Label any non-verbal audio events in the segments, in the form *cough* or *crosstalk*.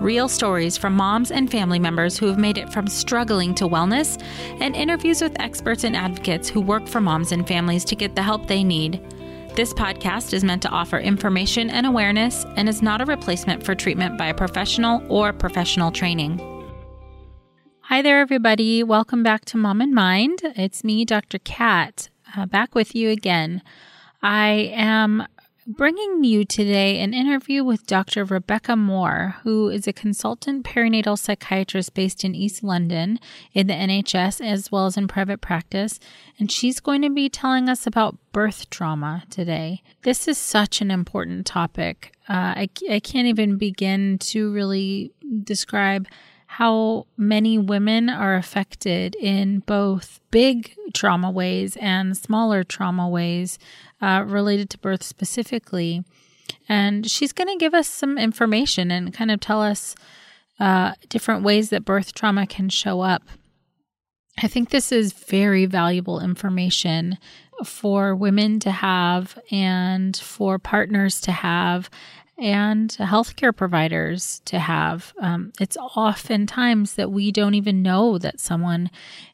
real stories from moms and family members who have made it from struggling to wellness, and interviews with experts and advocates who work for moms and families to get the help they need. This podcast is meant to offer information and awareness and is not a replacement for treatment by a professional or professional training. Hi there, everybody. Welcome back to Mom and Mind. It's me, Dr. Kat, uh, back with you again. I am bringing you today an interview with Dr. Rebecca Moore, who is a consultant perinatal psychiatrist based in East London in the NHS as well as in private practice. And she's going to be telling us about birth trauma today. This is such an important topic. Uh, I, I can't even begin to really describe how many women are affected in both big trauma ways and smaller trauma ways uh, related to birth specifically. And she's going to give us some information and kind of tell us uh, different ways that birth trauma can show up. I think this is very valuable information for women to have and for partners to have and healthcare providers to have. Um, it's oftentimes that we don't even know that someone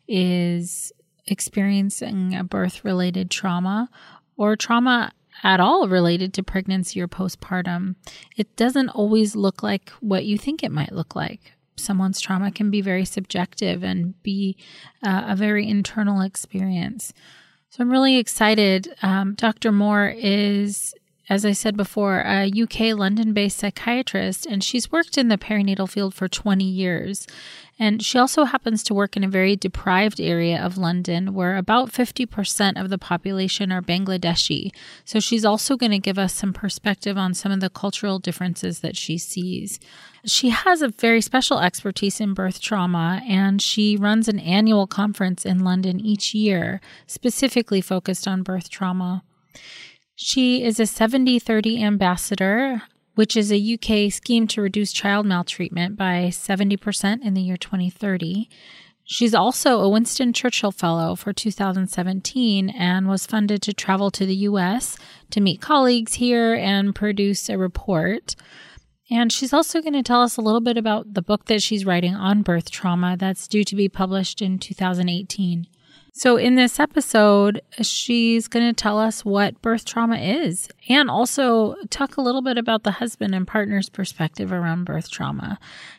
is experiencing a birth related trauma or trauma at all related to pregnancy or postpartum. It doesn't always look like what you think it might look like. Someone's trauma can be very subjective and be uh, a very internal experience. So I'm really excited. Um, Dr. Moore is as I said before, a UK London based psychiatrist, and she's worked in the perinatal field for 20 years. And she also happens to work in a very deprived area of London where about 50% of the population are Bangladeshi. So she's also going to give us some perspective on some of the cultural differences that she sees. She has a very special expertise in birth trauma, and she runs an annual conference in London each year, specifically focused on birth trauma. She is a 70 30 ambassador, which is a UK scheme to reduce child maltreatment by 70% in the year 2030. She's also a Winston Churchill Fellow for 2017 and was funded to travel to the US to meet colleagues here and produce a report. And she's also going to tell us a little bit about the book that she's writing on birth trauma that's due to be published in 2018. So, in this episode, she's going to tell us what birth trauma is and also talk a little bit about the husband and partner's perspective around birth trauma.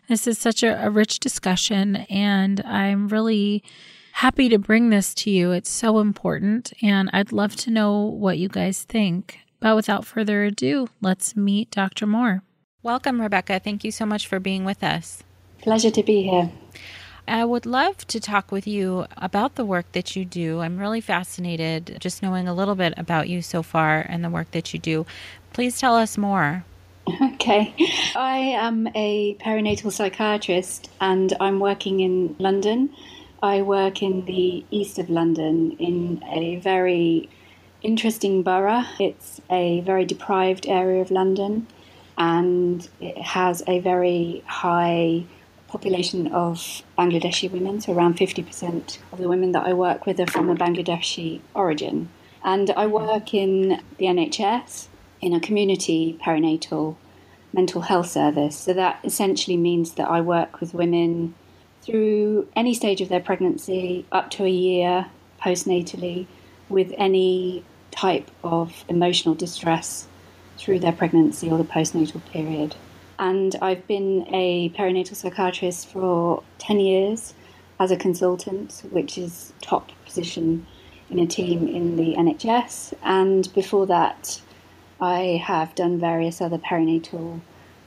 This is such a, a rich discussion, and I'm really happy to bring this to you. It's so important, and I'd love to know what you guys think. But without further ado, let's meet Dr. Moore. Welcome, Rebecca. Thank you so much for being with us. Pleasure to be here. I would love to talk with you about the work that you do. I'm really fascinated just knowing a little bit about you so far and the work that you do. Please tell us more. Okay. I am a perinatal psychiatrist and I'm working in London. I work in the east of London in a very interesting borough. It's a very deprived area of London and it has a very high population of Bangladeshi women, so around 50% of the women that I work with are from a Bangladeshi origin. And I work in the NHS in a community perinatal mental health service. So that essentially means that I work with women through any stage of their pregnancy up to a year postnatally with any type of emotional distress through their pregnancy or the postnatal period. And I've been a perinatal psychiatrist for 10 years as a consultant, which is top position in a team in the NHS. And before that, I have done various other perinatal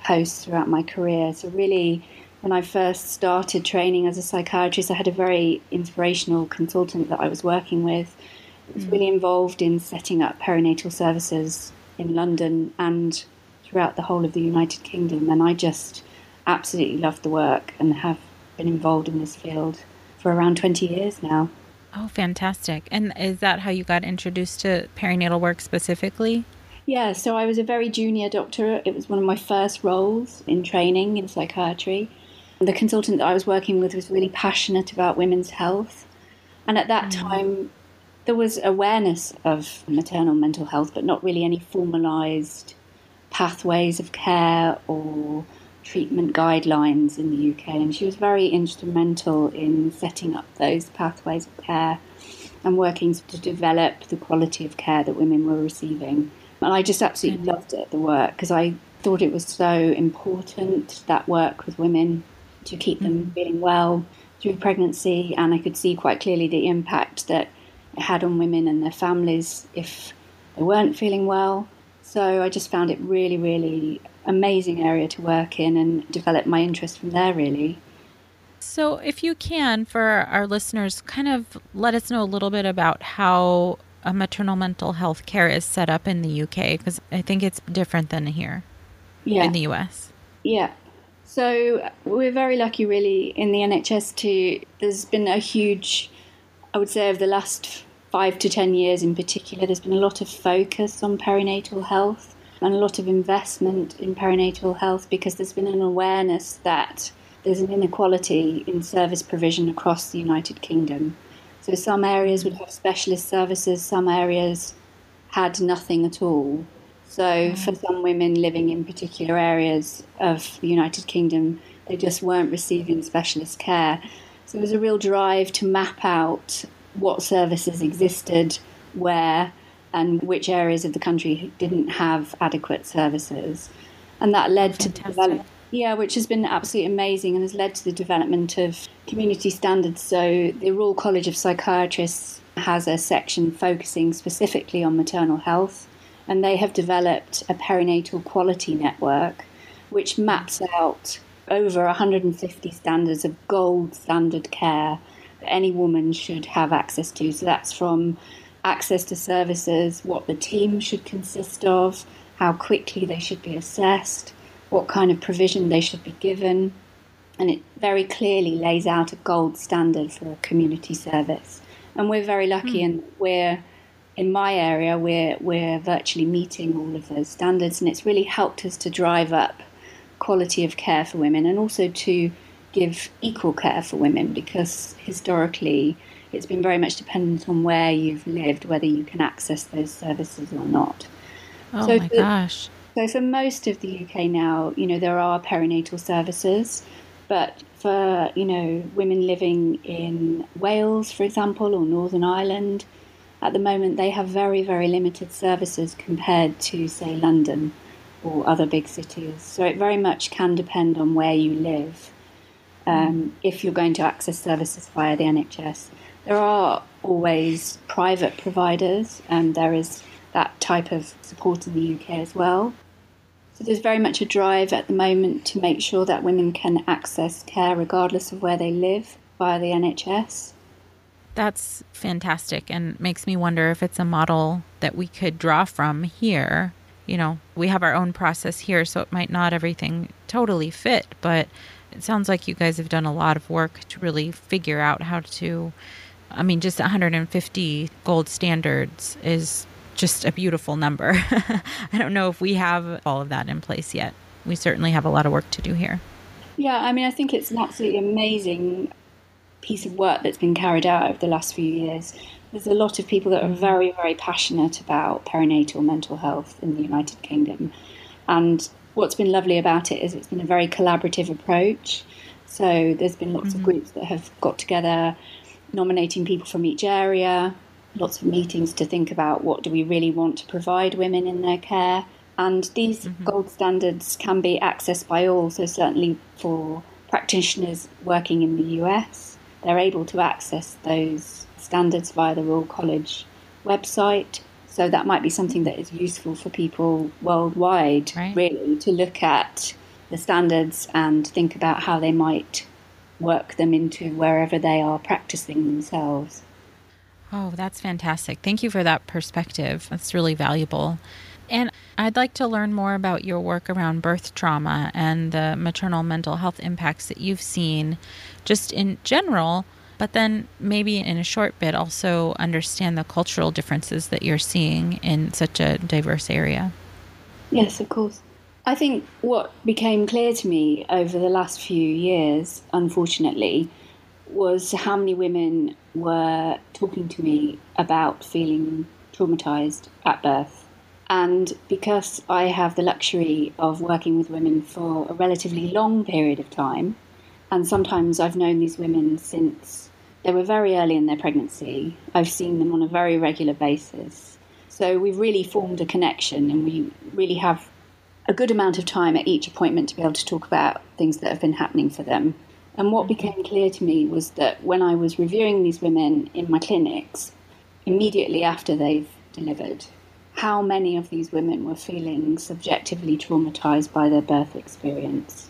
posts throughout my career. So, really, when I first started training as a psychiatrist, I had a very inspirational consultant that I was working with. He was mm. really involved in setting up perinatal services in London and throughout the whole of the United Kingdom. And I just absolutely loved the work and have been involved in this field for around 20 years now. Oh, fantastic. And is that how you got introduced to perinatal work specifically? Yeah, so I was a very junior doctor. It was one of my first roles in training in psychiatry. The consultant that I was working with was really passionate about women's health. And at that mm. time, there was awareness of maternal mental health, but not really any formalized pathways of care or treatment guidelines in the UK. And she was very instrumental in setting up those pathways of care and working to develop the quality of care that women were receiving. And I just absolutely mm. loved it, the work, because I thought it was so important, that work with women, to keep them mm. feeling well through pregnancy. And I could see quite clearly the impact that it had on women and their families if they weren't feeling well. So I just found it really, really amazing area to work in and develop my interest from there, really. So, if you can, for our listeners, kind of let us know a little bit about how a maternal mental health care is set up in the UK, because I think it's different than here yeah. in the US. Yeah. So, we're very lucky, really, in the NHS to. There's been a huge I would say over the last five to ten years in particular, there's been a lot of focus on perinatal health and a lot of investment in perinatal health because there's been an awareness that there's an inequality in service provision across the United Kingdom. So some areas would have specialist services, some areas had nothing at all. So mm. for some women living in particular areas of the United Kingdom, they just weren't receiving specialist care. So there was a real drive to map out what services existed where and which areas of the country didn't have adequate services. And that led Fantastic. to develop yeah, which has been absolutely amazing and has led to the development of community standards. So the Royal College of Psychiatrists has a section focusing specifically on maternal health, and they have developed a perinatal quality network which maps out over 150 standards of gold standard care any woman should have access to. So that's from access to services, what the team should consist of, how quickly they should be assessed, what kind of provision they should be given. And it very clearly lays out a gold standard for a community service. And we're very lucky, mm. and we're in my area, we're we're virtually meeting all of those standards, and it's really helped us to drive up quality of care for women and also to give equal care for women because historically it's been very much dependent on where you've lived, whether you can access those services or not. Oh so my for, gosh. So for most of the UK now, you know, there are perinatal services, but for, you know, women living in Wales, for example, or Northern Ireland, at the moment they have very, very limited services compared to, say, London or other big cities. So it very much can depend on where you live um, if you're going to access services via the NHS. There are always private providers, and there is that type of support in the UK as well. So there's very much a drive at the moment to make sure that women can access care regardless of where they live via the NHS. That's fantastic and makes me wonder if it's a model that we could draw from here you know, we have our own process here, so it might not everything totally fit, but it sounds like you guys have done a lot of work to really figure out how to. I mean, just 150 gold standards is just a beautiful number. *laughs* I don't know if we have all of that in place yet. We certainly have a lot of work to do here. Yeah, I mean, I think it's an absolutely amazing piece of work that's been carried out over the last few years. There's a lot of people that are very, very passionate about perinatal mental health in the United Kingdom. And what's been lovely about it is it's been a very collaborative approach. So there's been lots mm-hmm. of groups that have got together, nominating people from each area, lots of meetings to think about what do we really want to provide women in their care. And these mm-hmm. gold standards can be accessed by all, so certainly for practitioners working in the US, they're able to access those standards via the Royal College website. So that might be something that is useful for people worldwide, right. really, to look at the standards and think about how they might work them into wherever they are practicing themselves. Oh, that's fantastic. Thank you for that perspective. That's really valuable. And I'd like to learn more about your work around birth trauma and the maternal mental health impacts that you've seen just in general, but then maybe in a short bit also understand the cultural differences that you're seeing in such a diverse area. Yes, of course. I think what became clear to me over the last few years, unfortunately, was how many women were talking to me about feeling traumatized at birth. And because I have the luxury of working with women for a relatively long period of time, and sometimes I've known these women since they were very early in their pregnancy, I've seen them on a very regular basis. So we've really formed a connection and we really have a good amount of time at each appointment to be able to talk about things that have been happening for them. And what mm-hmm. became clear to me was that when I was reviewing these women in my clinics, immediately after they've delivered, how many of these women were feeling subjectively traumatized by their birth experience.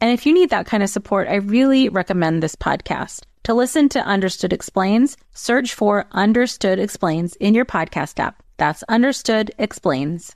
And if you need that kind of support, I really recommend this podcast. To listen to Understood Explains, search for Understood Explains in your podcast app. That's Understood Explains.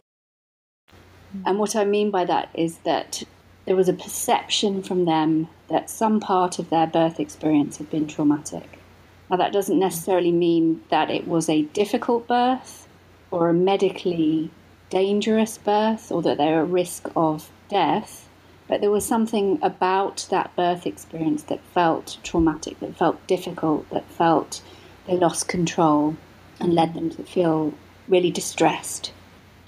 Mm. And what I mean by that is that there was a perception from them that some part of their birth experience had been traumatic. Now, that doesn't necessarily mean that it was a difficult birth or a medically dangerous birth or that they were at risk of death, but there was something about that birth experience that felt traumatic, that felt difficult, that felt they lost control and led them to feel really distressed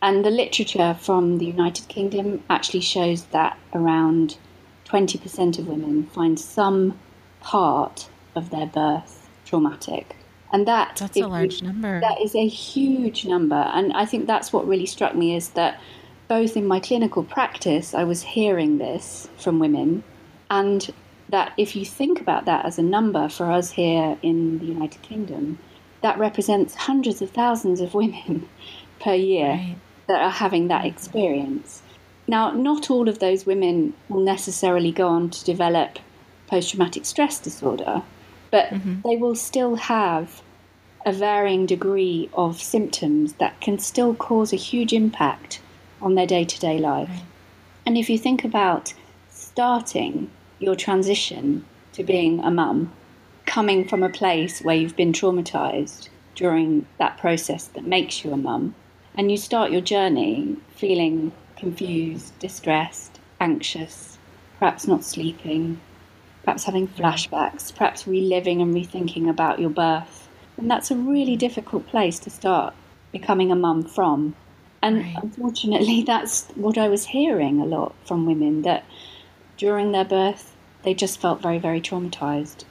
and the literature from the United Kingdom actually shows that around 20% of women find some part of their birth traumatic. And that that's a large number. That is a huge number. And I think that's what really struck me is that both in my clinical practice, I was hearing this from women, and that if you think about that as a number for us here in the United Kingdom, that represents hundreds of thousands of women *laughs* per year right. That are having that experience. Now, not all of those women will necessarily go on to develop post traumatic stress disorder, but mm-hmm. they will still have a varying degree of symptoms that can still cause a huge impact on their day to day life. Right. And if you think about starting your transition to being a mum, coming from a place where you've been traumatized during that process that makes you a mum, and you start your journey feeling confused, distressed, anxious, perhaps not sleeping, perhaps having flashbacks, perhaps reliving and rethinking about your birth. And that's a really difficult place to start becoming a mum from. And right. unfortunately, *laughs* that's what I was hearing a lot from women that during their birth, they just felt very, very traumatized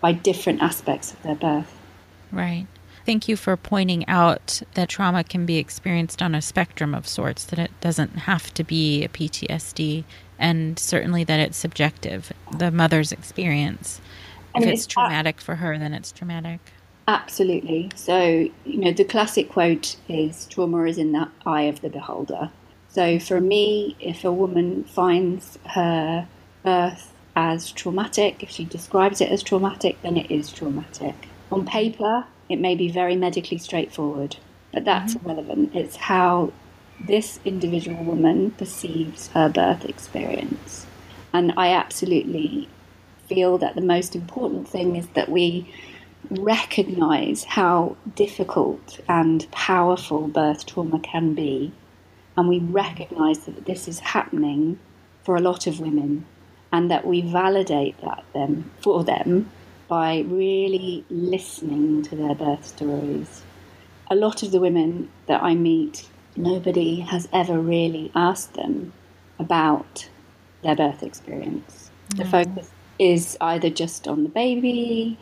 by different aspects of their birth. Right. Thank you for pointing out that trauma can be experienced on a spectrum of sorts, that it doesn't have to be a PTSD, and certainly that it's subjective, the mother's experience. If it's, it's traumatic for her, then it's traumatic. Absolutely. So, you know, the classic quote is trauma is in the eye of the beholder. So, for me, if a woman finds her birth as traumatic, if she describes it as traumatic, then it is traumatic. On paper, it may be very medically straightforward, but that's mm-hmm. irrelevant. It's how this individual woman perceives her birth experience. And I absolutely feel that the most important thing is that we recognize how difficult and powerful birth trauma can be. And we recognize that this is happening for a lot of women and that we validate that them for them by really listening to their birth stories. A lot of the women that I meet, nobody has ever really asked them about their birth experience. The mm. focus is either just on the baby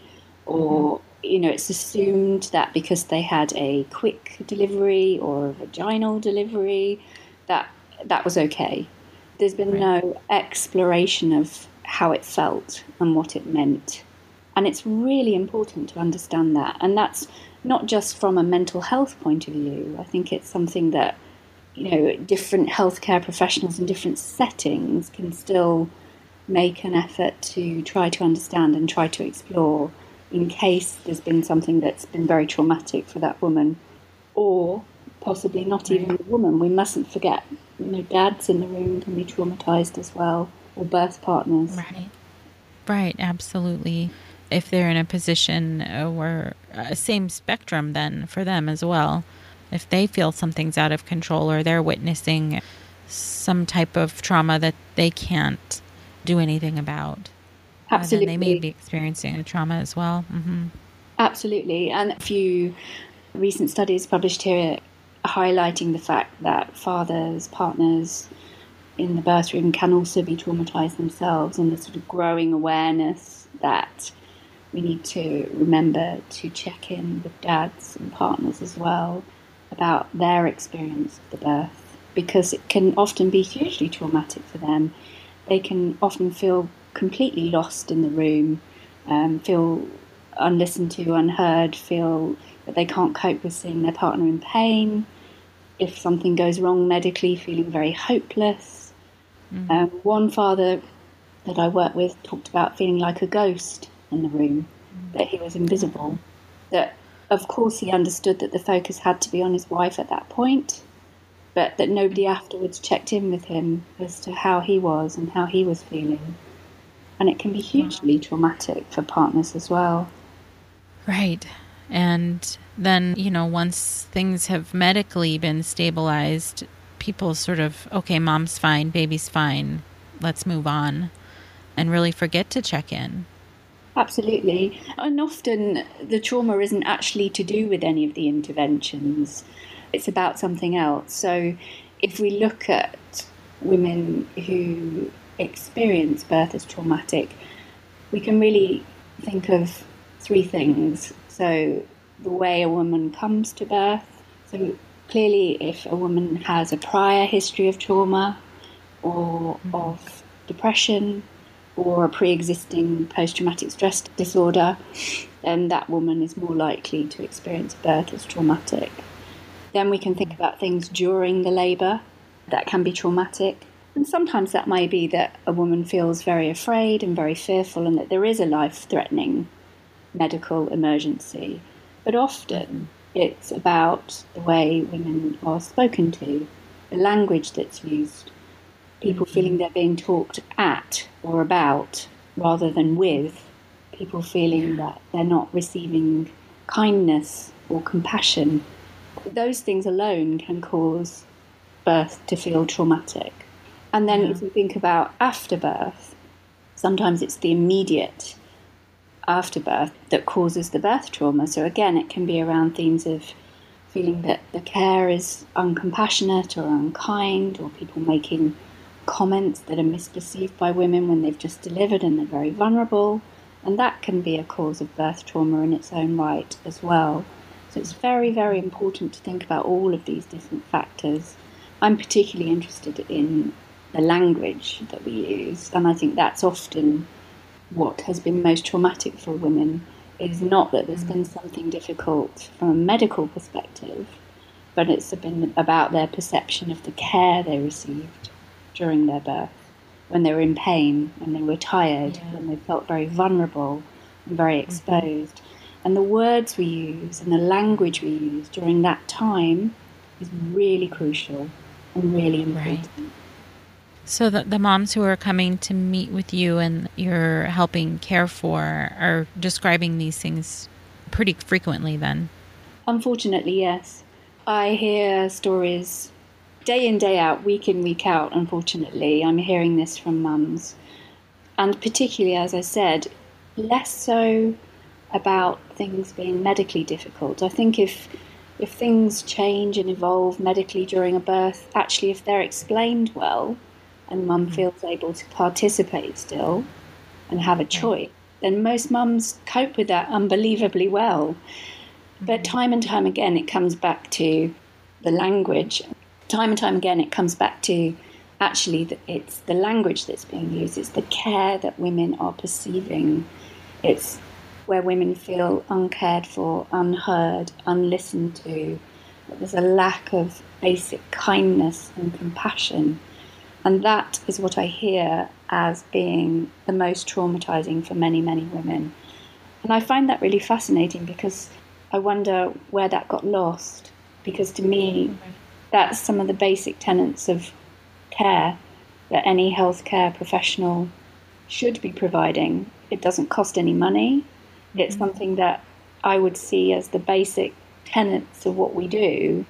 or mm-hmm. you know it's assumed that because they had a quick delivery or a vaginal delivery that that was okay. There's been no exploration of how it felt and what it meant and it's really important to understand that. And that's not just from a mental health point of view. I think it's something that, you know, different healthcare professionals in different settings can still make an effort to try to understand and try to explore in case there's been something that's been very traumatic for that woman or possibly not even the woman. We mustn't forget, you know, dads in the room can be traumatized as well, or birth partners. Right. Right, absolutely if they're in a position uh, where uh, same spectrum then for them as well. If they feel something's out of control or they're witnessing some type of trauma that they can't do anything about absolutely they may be experiencing a trauma as well. Mm-hmm. absolutely. And a few recent studies published here highlighting the fact that fathers partners in the birth room can also be traumatized themselves and the sort of growing awareness that we need to remember to check in with dads and partners as well about their experience of the birth because it can often be hugely traumatic for them. They can often feel completely lost in the room, um, feel unlistened to, unheard, feel that they can't cope with seeing their partner in pain. If something goes wrong medically, feeling very hopeless. Mm. Um, one father that I worked with talked about feeling like a ghost in the room, that he was invisible. That, of course, he understood that the focus had to be on his wife at that point, but that nobody afterwards checked in with him as to how he was and how he was feeling. And it can be hugely traumatic for partners as well. Right. And then, you know, once things have medically been stabilized, people sort of, okay, mom's fine, baby's fine, let's move on, and really forget to check in. Absolutely. And often the trauma isn't actually to do with any of the interventions, it's about something else. So if we look at women who experience birth as traumatic, we can really think of three things. So the way a woman comes to birth. So clearly, if a woman has a prior history of trauma or of depression, or a pre existing post traumatic stress disorder, then that woman is more likely to experience birth as traumatic. Then we can think about things during the labour that can be traumatic. And sometimes that may be that a woman feels very afraid and very fearful and that there is a life threatening medical emergency. But often it's about the way women are spoken to, the language that's used, people feeling they're being talked at or about rather than with, people feeling that they're not receiving kindness or compassion. Those things alone can cause birth to feel traumatic. And then yeah. if we think about afterbirth, sometimes it's the immediate afterbirth that causes the birth trauma. So again, it can be around themes of feeling that the care is uncompassionate or unkind, or people making comments that are misperceived by women when they've just delivered and they're very vulnerable. And that can be a cause of birth trauma in its own right as well. So it's very, very important to think about all of these different factors. I'm particularly interested in the language that we use, and I think that's often what has been most traumatic for women is not that there's been something difficult from a medical perspective, but it's been about their perception of the care they received during their birth, when they were in pain, when they were tired, yeah. when they felt very vulnerable and very mm-hmm. exposed. Mm-hmm. And the words we use and the language we use during that time is really crucial and really important. Right. So the, the moms who are coming to meet with you and you're helping care for are describing these things pretty frequently then? Unfortunately, yes. I hear stories day in, day out, week in, week out, unfortunately. I'm hearing this from mums. And particularly, as I said, less so about things being medically difficult. I think if if things change and evolve medically during a birth, actually if they're explained well, and mum mm. feels able to participate still and have a choice, then most mums cope with that unbelievably well. But mm-hmm. time and time again, it comes back to the language. Time and time again, it comes back to actually that it's the language that's being used, it's the care that women are perceiving, it's where women feel uncared for, unheard, unlistened to. There's a lack of basic kindness and compassion and that is what I hear as being the most traumatizing for many, many women. And I find that really fascinating because I wonder where that got lost. Because to me, that's some of the basic tenets of care that any healthcare professional should be providing. It doesn't cost any money. It's mm-hmm. something that I would see as the basic tenets of what we do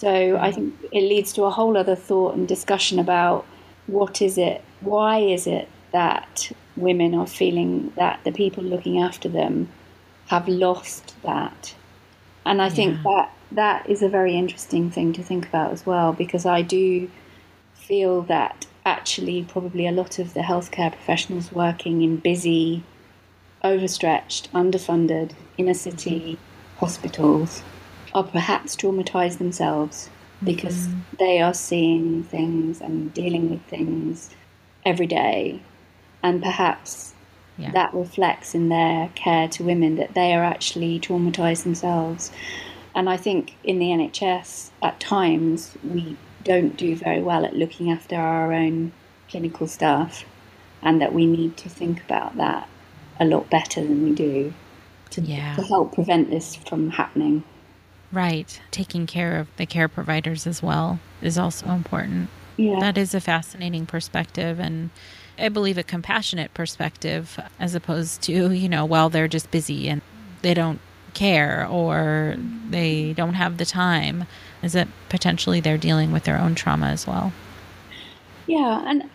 so I think it leads to a whole other thought and discussion about what is it, why is it that women are feeling that the people looking after them have lost that. And I think that that is a very interesting thing to think about as well, because I do feel that actually probably a lot of the healthcare professionals working in busy, overstretched, underfunded inner city hospitals are perhaps traumatized themselves because mm-hmm. they are seeing things and dealing with things every day. And perhaps yeah. that reflects in their care to women that they are actually traumatized themselves. And I think in the NHS, at times, we don't do very well at looking after our own clinical staff, and that we need to think about that a lot better than we do to, yeah. to help prevent this from happening. Right. Taking care of the care providers as well is also important. Yeah. That is a fascinating perspective and I believe a compassionate perspective as opposed to, you know, well, they're just busy and they don't care or they don't have the time. Is it potentially they're dealing with their own trauma as well? Yeah, and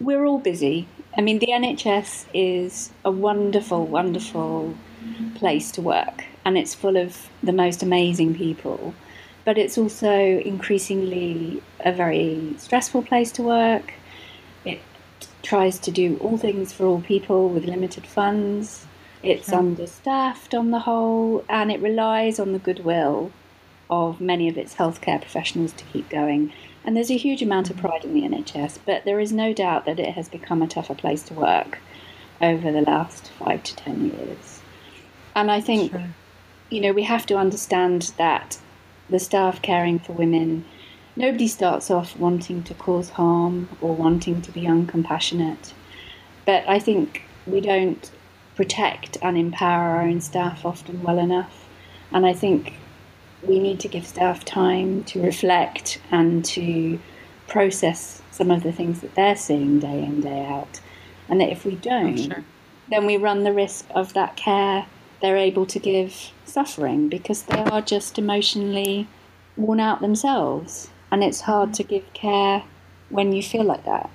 we're all busy. I mean, the NHS is a wonderful, wonderful place to work and it's full of the most amazing people. But it's also increasingly a very stressful place to work. Tries to do all things for all people with limited funds. It's mm. understaffed on the whole, and it relies on the goodwill of many of its healthcare professionals to keep going. And there's a huge amount of pride in the NHS, but there is no doubt that it has become a tougher place to work. over the last five to ten years. And I think, sure. you know, we have to understand that the staff caring for women, nobody starts off wanting to cause harm or wanting to be uncompassionate. But I think we don't protect and empower our own staff often well enough. And I think we need to give staff time to reflect and to process some of the things that they're seeing day in, day out. And that if we don't, sure. then we run the risk of that care they're able to give suffering because they are just emotionally worn out themselves. And it's hard to give care when you feel like that.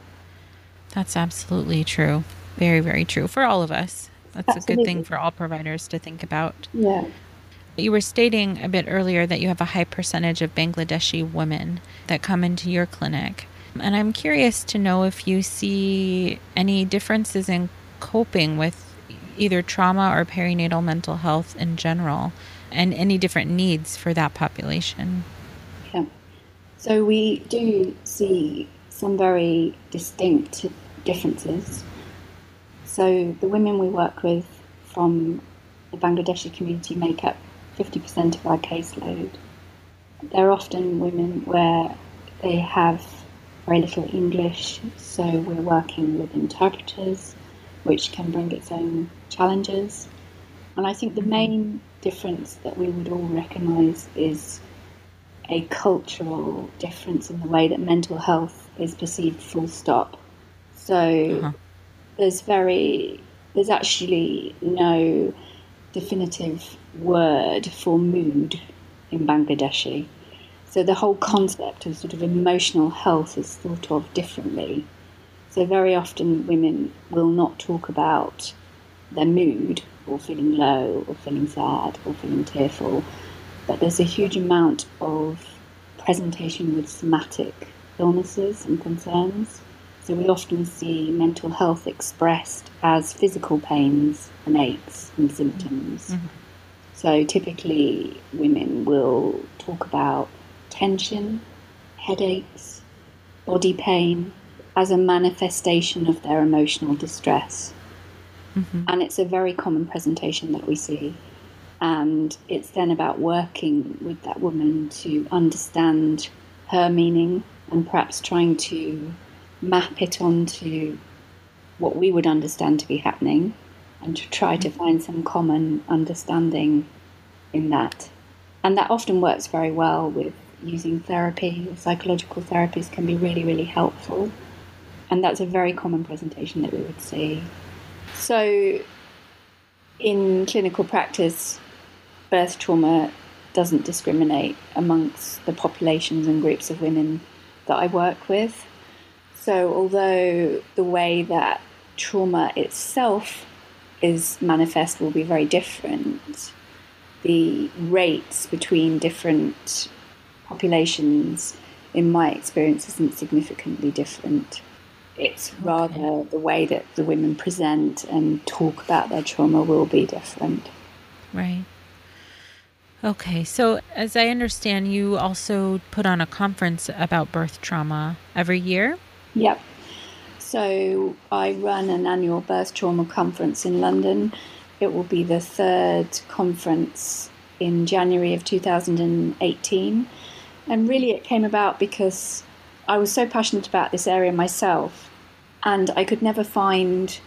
That's absolutely true. Very, very true for all of us. That's absolutely. a good thing for all providers to think about. Yeah. You were stating a bit earlier that you have a high percentage of Bangladeshi women that come into your clinic. And I'm curious to know if you see any differences in coping with either trauma or perinatal mental health in general and any different needs for that population. So we do see some very distinct differences. So the women we work with from the Bangladeshi community make up 50% of our caseload. They're often women where they have very little English, so we're working with interpreters, which can bring its own challenges. And I think the main difference that we would all recognise is a cultural difference in the way that mental health is perceived, full stop. So uh-huh. there's very, there's actually no definitive word for mood in Bangladeshi. So the whole concept of sort of emotional health is thought of differently. So very often women will not talk about their mood or feeling low or feeling sad or feeling tearful, but there's a huge amount of presentation with somatic illnesses and concerns. So we often see mental health expressed as physical pains and aches and symptoms. Mm-hmm. So typically, women will talk about tension, headaches, body pain as a manifestation of their emotional distress. Mm-hmm. And it's a very common presentation that we see. And it's then about working with that woman to understand her meaning and perhaps trying to map it onto what we would understand to be happening and to try to find some common understanding in that. And that often works very well with using therapy. Psychological therapies can be really, really helpful. And that's a very common presentation that we would see. So, in clinical practice, birth trauma doesn't discriminate amongst the populations and groups of women that I work with. So, although the way that trauma itself is manifest will be very different, the rates between different populations, in my experience, isn't significantly different. It's rather okay. the way that the women present and talk about their trauma will be different. Right. Okay, so as I understand, you also put on a conference about birth trauma every year? Yep. So I run an annual birth trauma conference in London. It will be the third conference in January of 2018. And really, it came about because I was so passionate about this area myself, and I could never find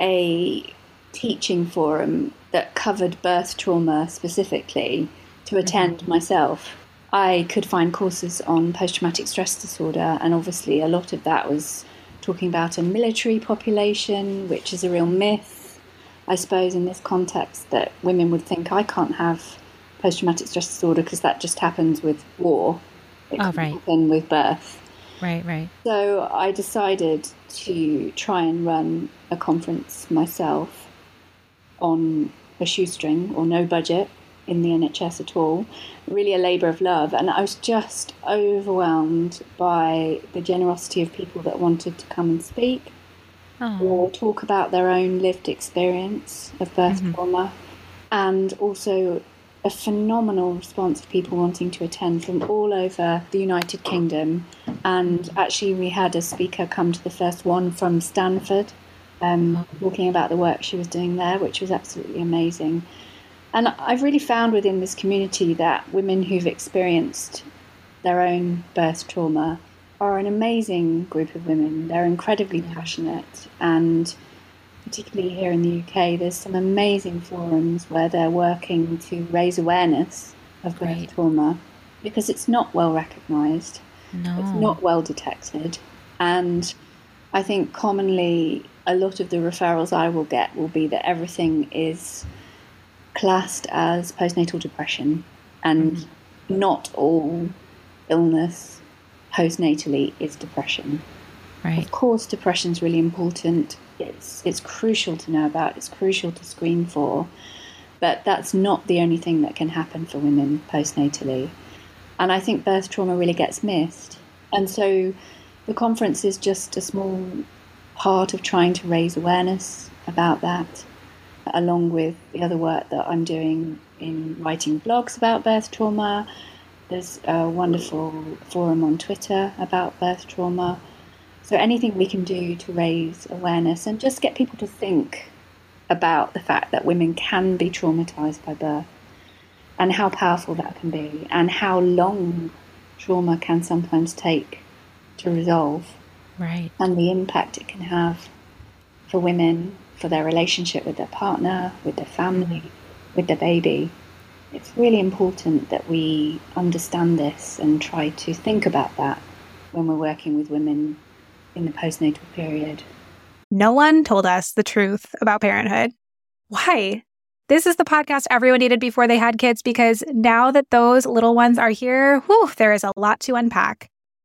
a teaching forum that covered birth trauma specifically to attend mm-hmm. myself. I could find courses on post traumatic stress disorder, and obviously, a lot of that was talking about a military population, which is a real myth, I suppose, in this context that women would think I can't have post traumatic stress disorder because that just happens with war. It oh, right. happen with birth. Right, right. So I decided to try and run a conference myself on a shoestring or no budget in the NHS at all. Really a labour of love. And I was just overwhelmed by the generosity of people that wanted to come and speak oh. or talk about their own lived experience of birth mm-hmm. trauma. And also a phenomenal response of people wanting to attend from all over the United Kingdom. And actually, we had a speaker come to the first one from Stanford um, talking about the work she was doing there, which was absolutely amazing. And I've really found within this community that women who've experienced their own birth trauma are an amazing group of women. They're incredibly passionate, and particularly here in the UK, there's some amazing forums where they're working to raise awareness of birth trauma because it's not well recognised, no. it's not well detected, and I think commonly a lot of the referrals I will get will be that everything is classed as postnatal depression, and mm not all illness postnatally is depression. Right. Of course, depression is really important. It's it's crucial to know about. It's crucial to screen for, but that's not the only thing that can happen for women postnatally. And I think birth trauma really gets missed. And so, the conference is just a small part of trying to raise awareness about that, along with the other work that I'm doing in writing blogs about birth trauma. There's a wonderful forum on Twitter about birth trauma. So, anything we can do to raise awareness and just get people to think about the fact that women can be traumatized by birth and how powerful that can be and how long trauma can sometimes take to resolve Right. And the impact it can have for women, for their relationship with their partner, with their family, mm-hmm. with their baby. It's really important that we understand this and try to think about that when we're working with women in the postnatal period. No one told us the truth about parenthood. Why? This is the podcast everyone needed before they had kids because now that those little ones are here, whew, there is a lot to unpack.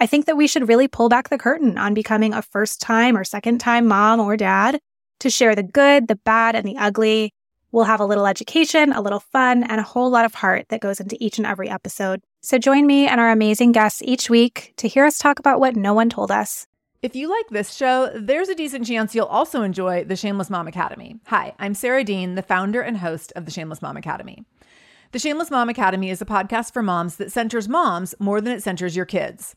I think that we should really pull back the curtain on becoming a first time or second time mom or dad to share the good, the bad, and the ugly. We'll have a little education, a little fun, and a whole lot of heart that goes into each and every episode. So join me and our amazing guests each week to hear us talk about what no one told us. If you like this show, there's a decent chance you'll also enjoy the Shameless Mom Academy. Hi, I'm Sarah Dean, the founder and host of the Shameless Mom Academy. The Shameless Mom Academy is a podcast for moms that centers moms more than it centers your kids.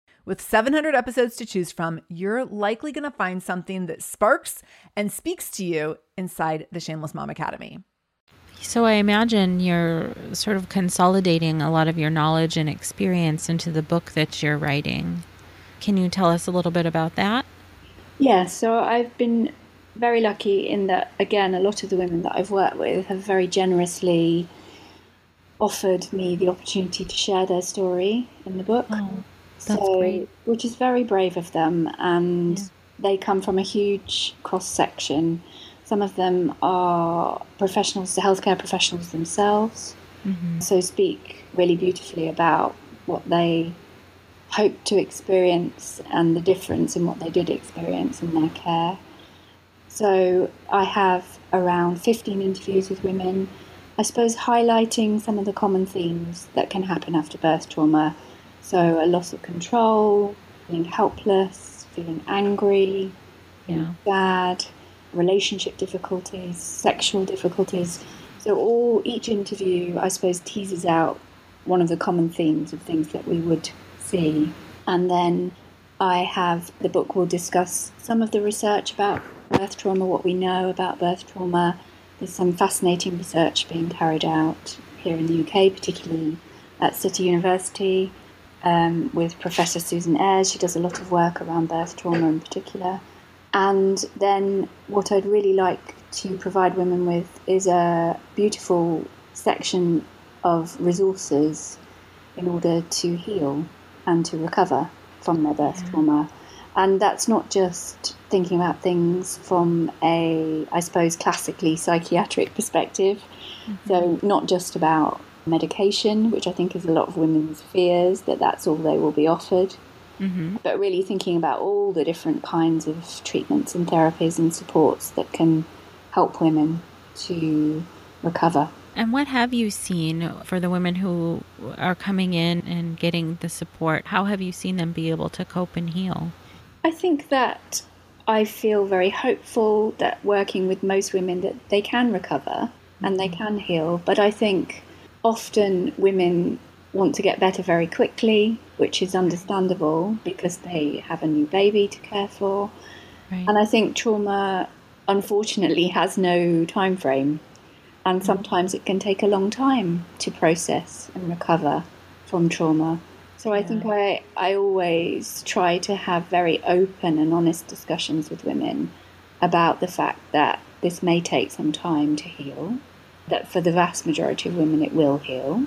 With 700 episodes to choose from, you're likely going to find something that sparks and speaks to you inside the Shameless Mom Academy. So I imagine you're sort of consolidating a lot of your knowledge and experience into the book that you're writing. Can you tell us a little bit about that? Yeah, so I've been very lucky in that, again, a lot of the women that I've worked with have very generously offered me the opportunity to share their story in the book. Oh. That's so, great. Which is very brave of them. And yeah. they come from a huge cross section. Some of them are professionals, healthcare professionals themselves. Mm-hmm. So speak really beautifully about what they hope to experience and the difference in what they did experience in their care. So I have around 15 interviews with women, I suppose highlighting some of the common themes that can happen after birth trauma so a loss of control, feeling helpless, feeling angry, yeah. sad, relationship difficulties, sexual difficulties. So all each interview, I suppose, teases out one of the common themes of things that we would see, and then I have the book will discuss some of the research about birth trauma, what we know about birth trauma. There's some fascinating research being carried out here in the UK, particularly at City University um, with Professor Susan Ayers. She does a lot of work around birth trauma in particular. And then what I'd really like to provide women with is a beautiful section of resources in order to heal and to recover from their birth mm-hmm. trauma. And that's not just thinking about things from a, I suppose, classically psychiatric perspective. Mm-hmm. So, not just about medication, which I think is a lot of women's fears that that's all they will be offered. Mm-hmm. But really thinking about all the different kinds of treatments and therapies and supports that can help women to recover. And what have you seen for the women who are coming in and getting the support? How have you seen them be able to cope and heal? I think that I feel very hopeful that working with most women that they can recover and they mm-hmm. can heal. But I think often women want to get better very quickly, which is understandable because they have a new baby to care for. Right. And I think trauma unfortunately has no time frame and mm. sometimes it can take a long time to process and recover from trauma. So I yeah. think I I always try to have very open and honest discussions with women about the fact that this may take some time to heal that for the vast majority of women it will heal.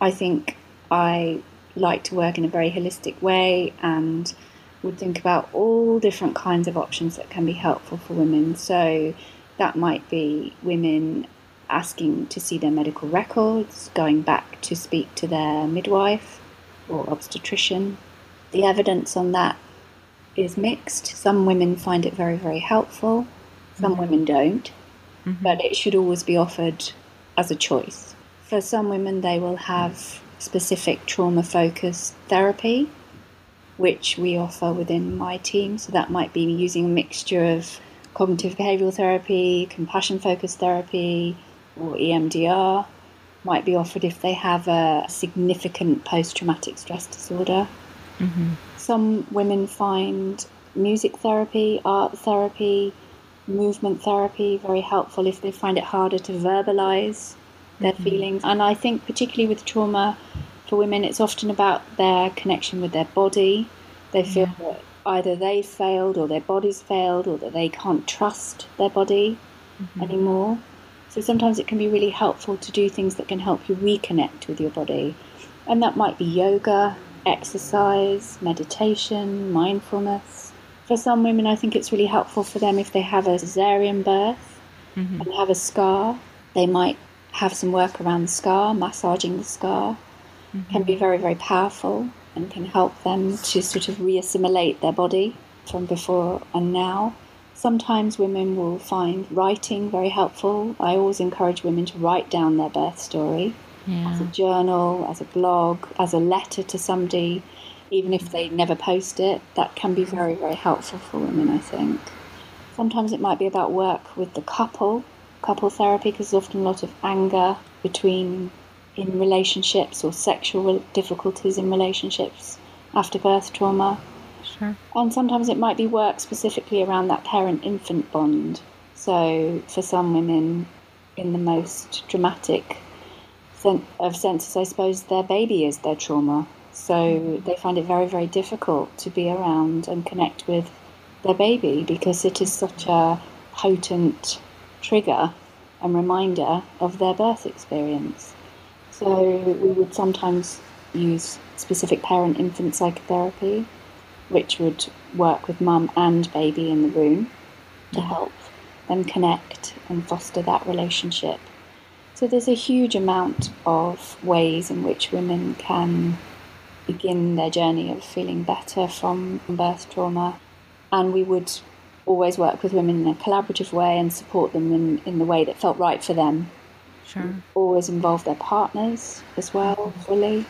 I think I like to work in a very holistic way and would think about all different kinds of options that can be helpful for women. So that might be women asking to see their medical records, going back to speak to their midwife or obstetrician. The evidence on that is mixed. Some women find it very, very helpful, some mm-hmm. women don't mm-hmm. but it should always be offered as a choice. For some women, they will have specific trauma focused therapy, which we offer within my team. So that might be using a mixture of cognitive behavioral therapy, compassion focused therapy, or EMDR. Might be offered if they have a significant post traumatic stress disorder. Mm-hmm. Some women find music therapy, art therapy, movement therapy very helpful if they find it harder to verbalize their mm-hmm. feelings. And I think, particularly with trauma for women, it's often about their connection with their body. They feel yeah. that either they failed or their body's failed or that they can't trust their body mm-hmm. anymore. So sometimes it can be really helpful to do things that can help you reconnect with your body. And that might be yoga, exercise, meditation, mindfulness for some women, I think it's really helpful for them if they have a cesarean birth mm-hmm. and have a scar. They might have some work around the scar, massaging the scar mm-hmm. can be very, very powerful and can help them to sort of reassimilate their body from before and now. Sometimes women will find writing very helpful. I always encourage women to write down their birth story yeah. as a journal, as a blog, as a letter to somebody even if they never post it, that can be very, very helpful for women, I think. Sometimes it might be about work with the couple, couple therapy, because there's often a lot of anger between in relationships or sexual difficulties in relationships after birth trauma. Sure. And sometimes it might be work specifically around that parent infant bond. So for some women, in the most dramatic of senses, I suppose their baby is their trauma. So they find it very, very difficult to be around and connect with their baby because it is such a potent trigger and reminder of their birth experience. So we would sometimes use specific parent infant psychotherapy, which would work with mum and baby in the room to mm-hmm. help them connect and foster that relationship. So there's a huge amount of ways in which women can begin their journey of feeling better from birth trauma. And we would always work with women in a collaborative way and support them in, in the way that felt right for them. Sure. Always involve their partners as well, fully,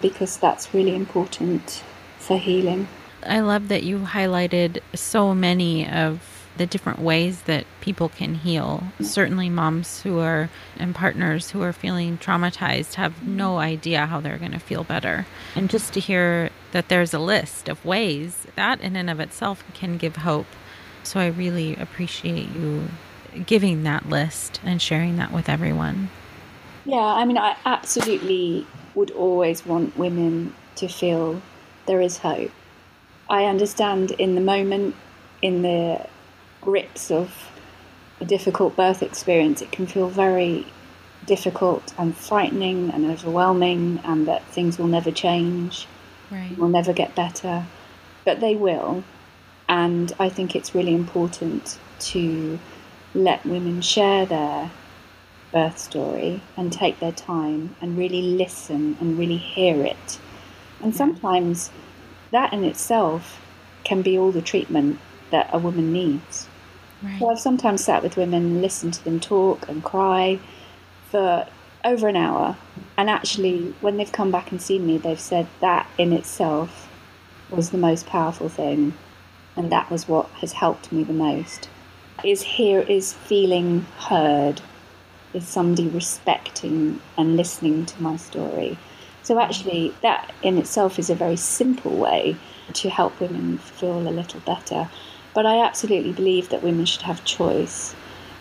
because that's really important for healing. I love that you highlighted so many of the different ways that people can heal. Certainly, moms who are and partners who are feeling traumatized have no idea how they're going to feel better. And just to hear that there's a list of ways that in and of itself can give hope. So I really appreciate you giving that list and sharing that with everyone. Yeah, I mean, I absolutely would always want women to feel there is hope. I understand in the moment, in the grips of a difficult birth experience, it can feel very difficult and frightening and overwhelming, and that things will never change, right. will never get better. But they will. And I think it's really important to let women share their birth story and take their time and really listen and really hear it. And sometimes that in itself can be all the treatment that a woman needs. Right. So I've sometimes sat with women and listened to them talk and cry for over an hour. And actually, when they've come back and seen me, they've said that in itself was the most powerful thing. And that was what has helped me the most. Is here is feeling heard, is somebody respecting and listening to my story. So, actually, that in itself is a very simple way to help women feel a little better. But I absolutely believe that women should have choice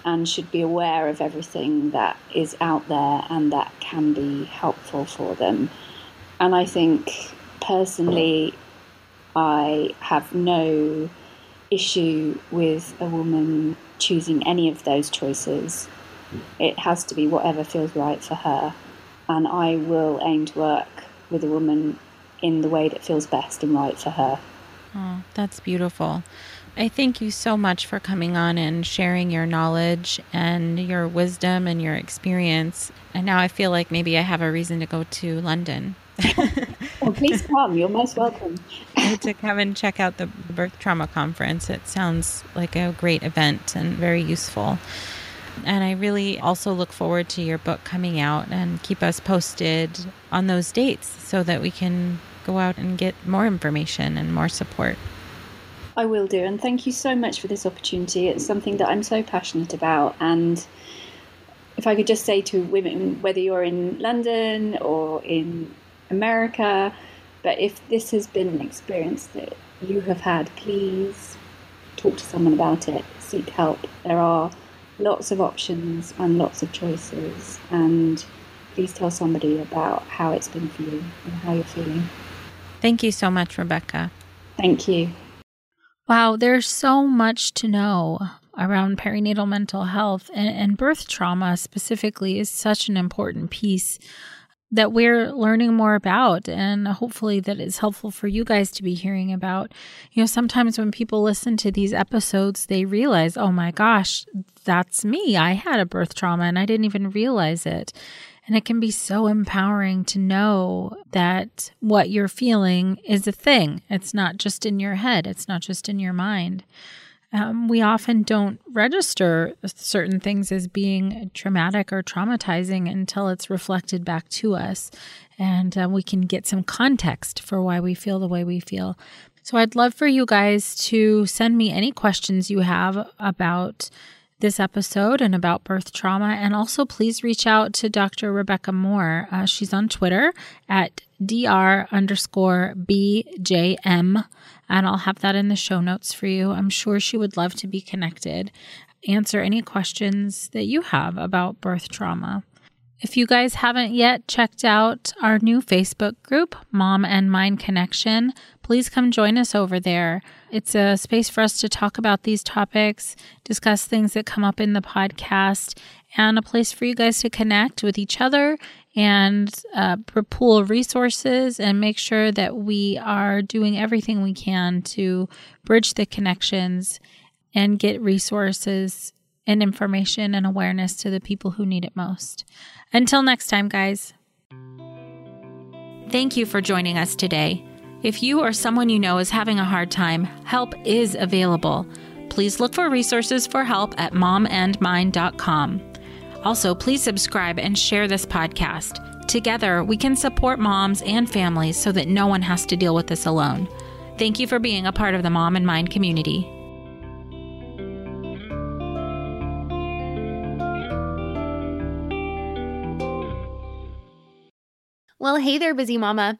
and should be aware of everything that is out there and that can be helpful for them. And I think personally, I have no issue with a woman choosing any of those choices. It has to be whatever feels right for her. And I will aim to work with a woman in the way that feels best and right for her. Oh, that's beautiful. I thank you so much for coming on and sharing your knowledge and your wisdom and your experience. And now I feel like maybe I have a reason to go to London. *laughs* oh, please come. You're most welcome. *laughs* to come and check out the birth trauma conference. It sounds like a great event and very useful. And I really also look forward to your book coming out and keep us posted on those dates so that we can go out and get more information and more support. I will do. And thank you so much for this opportunity. It's something that I'm so passionate about. And if I could just say to women, whether you're in London or in America, but if this has been an experience that you have had, please talk to someone about it, seek help. There are lots of options and lots of choices. And please tell somebody about how it's been for you and how you're feeling. Thank you so much, Rebecca. Thank you. Wow, there's so much to know around perinatal mental health and, and birth trauma specifically is such an important piece that we're learning more about and hopefully that is helpful for you guys to be hearing about. You know, sometimes when people listen to these episodes, they realize, oh my gosh, that's me. I had a birth trauma and I didn't even realize it. And it can be so empowering to know that what you're feeling is a thing. It's not just in your head, it's not just in your mind. Um, we often don't register certain things as being traumatic or traumatizing until it's reflected back to us. And uh, we can get some context for why we feel the way we feel. So I'd love for you guys to send me any questions you have about this episode and about birth trauma. And also, please reach out to Dr. Rebecca Moore. Uh, she's on Twitter at dr underscore bjm. And I'll have that in the show notes for you. I'm sure she would love to be connected, answer any questions that you have about birth trauma. If you guys haven't yet checked out our new Facebook group, Mom and Mind Connection, please come join us over there. It's a space for us to talk about these topics, discuss things that come up in the podcast, and a place for you guys to connect with each other and uh, pool resources and make sure that we are doing everything we can to bridge the connections and get resources and information and awareness to the people who need it most. Until next time, guys. Thank you for joining us today. If you or someone you know is having a hard time, help is available. Please look for resources for help at momandmind.com. Also, please subscribe and share this podcast. Together, we can support moms and families so that no one has to deal with this alone. Thank you for being a part of the Mom and Mind community. Well, hey there, busy mama.